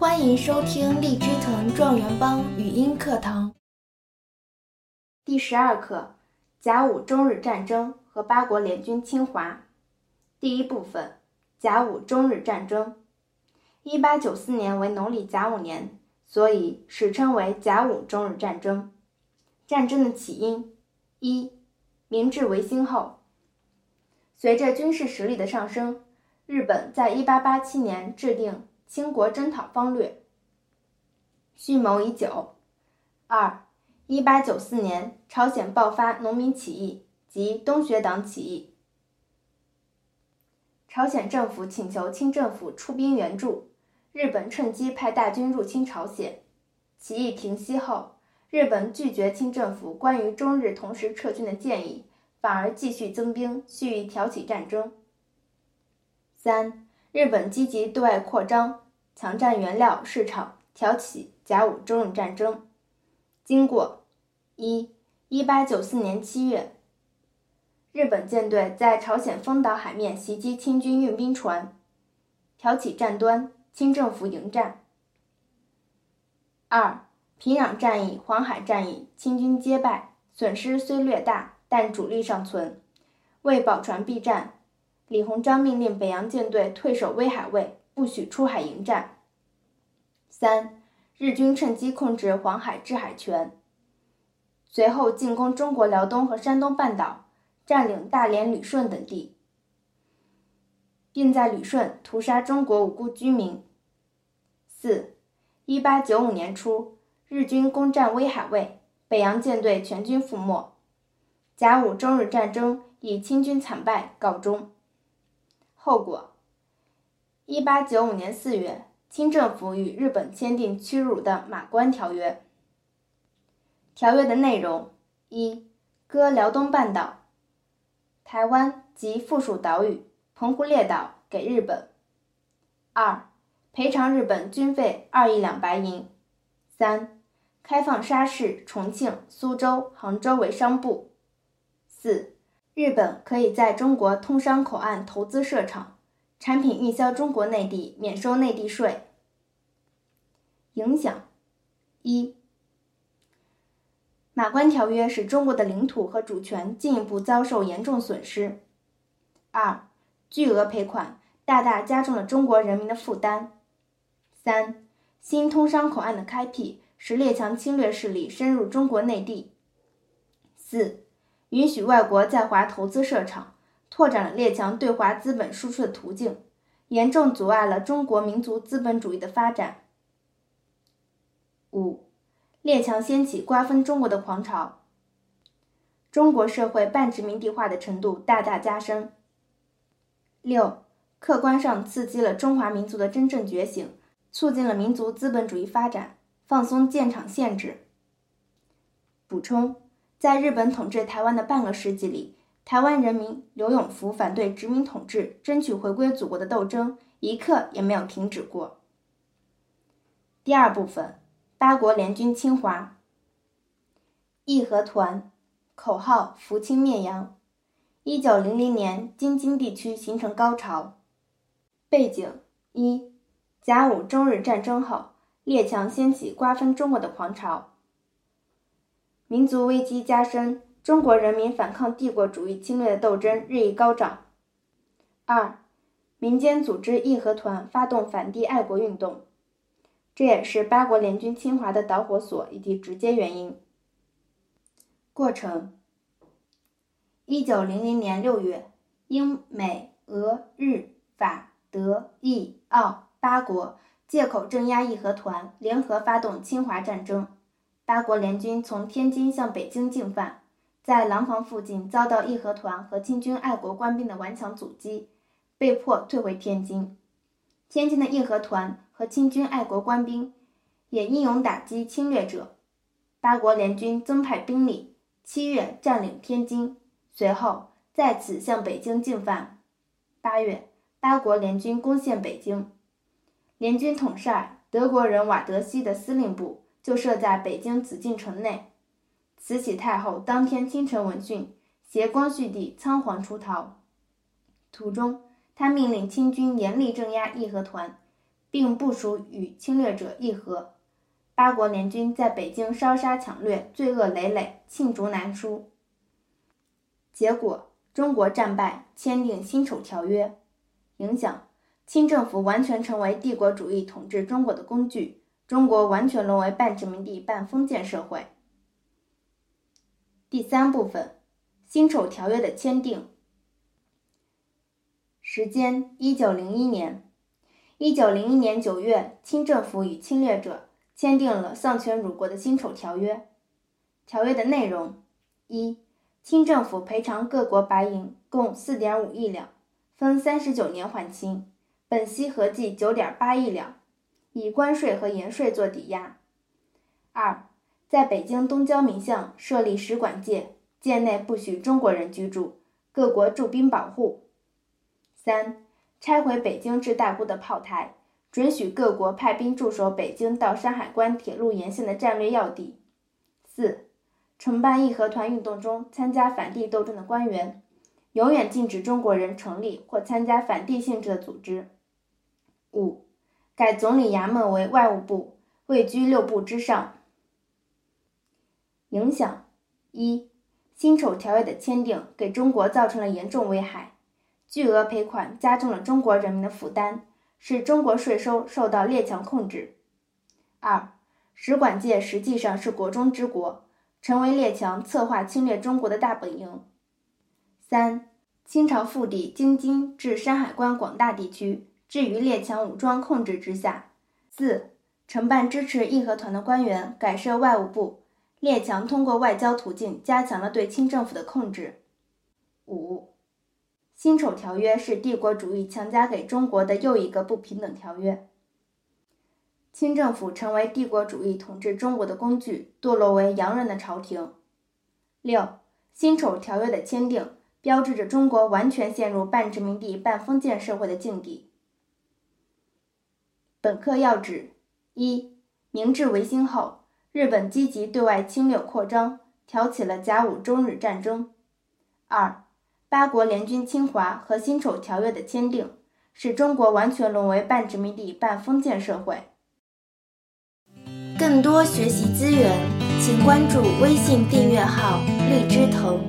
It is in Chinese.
欢迎收听荔枝藤状元帮语音课堂第十二课：甲午中日战争和八国联军侵华。第一部分：甲午中日战争。一八九四年为农历甲午年，所以史称为甲午中日战争。战争的起因：一、明治维新后，随着军事实力的上升，日本在一八八七年制定。清国征讨方略，蓄谋已久。二，一八九四年，朝鲜爆发农民起义及东学党起义，朝鲜政府请求清政府出兵援助，日本趁机派大军入侵朝鲜。起义停息后，日本拒绝清政府关于中日同时撤军的建议，反而继续增兵，蓄意挑起战争。三。日本积极对外扩张，抢占原料市场，挑起甲午中日战争。经过：一、一八九四年七月，日本舰队在朝鲜丰岛海面袭击清军运兵船，挑起战端，清政府迎战。二、平壤战役、黄海战役，清军皆败，损失虽略大，但主力尚存，为保船避战。李鸿章命令北洋舰队退守威海卫，不许出海迎战。三，日军趁机控制黄海制海权，随后进攻中国辽东和山东半岛，占领大连、旅顺等地，并在旅顺屠杀中国无辜居民。四，一八九五年初，日军攻占威海卫，北洋舰队全军覆没，甲午中日战争以清军惨败告终。后果：一八九五年四月，清政府与日本签订屈辱的《马关条约》。条约的内容：一、割辽东半岛、台湾及附属岛屿、澎湖列岛给日本；二、赔偿日本军费二亿两白银；三、开放沙市、重庆、苏州、杭州为商埠；四。日本可以在中国通商口岸投资设厂，产品运销中国内地免收内地税。影响：一、马关条约使中国的领土和主权进一步遭受严重损失；二、巨额赔款大大加重了中国人民的负担；三、新通商口岸的开辟使列强侵略势力深入中国内地；四。允许外国在华投资设厂，拓展了列强对华资本输出的途径，严重阻碍了中国民族资本主义的发展。五，列强掀起瓜分中国的狂潮，中国社会半殖民地化的程度大大加深。六，客观上刺激了中华民族的真正觉醒，促进了民族资本主义发展，放松建厂限制。补充。在日本统治台湾的半个世纪里，台湾人民刘永福反对殖民统治、争取回归祖国的斗争一刻也没有停止过。第二部分，八国联军侵华。义和团口号“扶清灭洋”。一九零零年，京津地区形成高潮。背景一：甲午中日战争后，列强掀起瓜分中国的狂潮。民族危机加深，中国人民反抗帝国主义侵略的斗争日益高涨。二，民间组织义和团发动反帝爱国运动，这也是八国联军侵华的导火索以及直接原因。过程：一九零零年六月，英、美、俄、日、法、德、意、奥八国借口镇压义和团，联合发动侵华战争。八国联军从天津向北京进犯，在廊坊附近遭到义和团和清军爱国官兵的顽强阻击，被迫退回天津。天津的义和团和清军爱国官兵也英勇打击侵略者。八国联军增派兵力，七月占领天津，随后再次向北京进犯。八月，八国联军攻陷北京，联军统帅德国人瓦德西的司令部。就设在北京紫禁城内。慈禧太后当天清晨闻讯，携光绪帝仓皇出逃。途中，他命令清军严厉镇压义和团，并部署与侵略者议和。八国联军在北京烧杀抢掠，罪恶累累，罄竹难书。结果，中国战败，签订辛丑条约。影响：清政府完全成为帝国主义统治中国的工具，中国完全沦为半殖民地半封建社会。第三部分，辛丑条约的签订。时间：一九零一年。一九零一年九月，清政府与侵略者签订了丧权辱国的辛丑条约。条约的内容：一、清政府赔偿各国白银共四点五亿两，分三十九年还清，本息合计九点八亿两，以关税和盐税做抵押。二、在北京东郊民巷设立使馆界，界内不许中国人居住，各国驻兵保护。三、拆毁北京至大沽的炮台，准许各国派兵驻守北京到山海关铁路沿线的战略要地。四、承办义和团运动中参加反帝斗争的官员，永远禁止中国人成立或参加反帝性质的组织。五、改总理衙门为外务部，位居六部之上。影响：一、辛丑条约的签订给中国造成了严重危害。巨额赔款加重了中国人民的负担，使中国税收受到列强控制。二，使馆界实际上是国中之国，成为列强策划侵略中国的大本营。三，清朝腹地京津至山海关广大地区置于列强武装控制之下。四，承办支持义和团的官员改设外务部，列强通过外交途径加强了对清政府的控制。五。辛丑条约是帝国主义强加给中国的又一个不平等条约。清政府成为帝国主义统治中国的工具，堕落为洋人的朝廷。六，辛丑条约的签订，标志着中国完全陷入半殖民地半封建社会的境地。本课要旨：一，明治维新后，日本积极对外侵略扩张，挑起了甲午中日战争。二。八国联军侵华和辛丑条约的签订，使中国完全沦为半殖民地半封建社会。更多学习资源，请关注微信订阅号“荔枝藤”。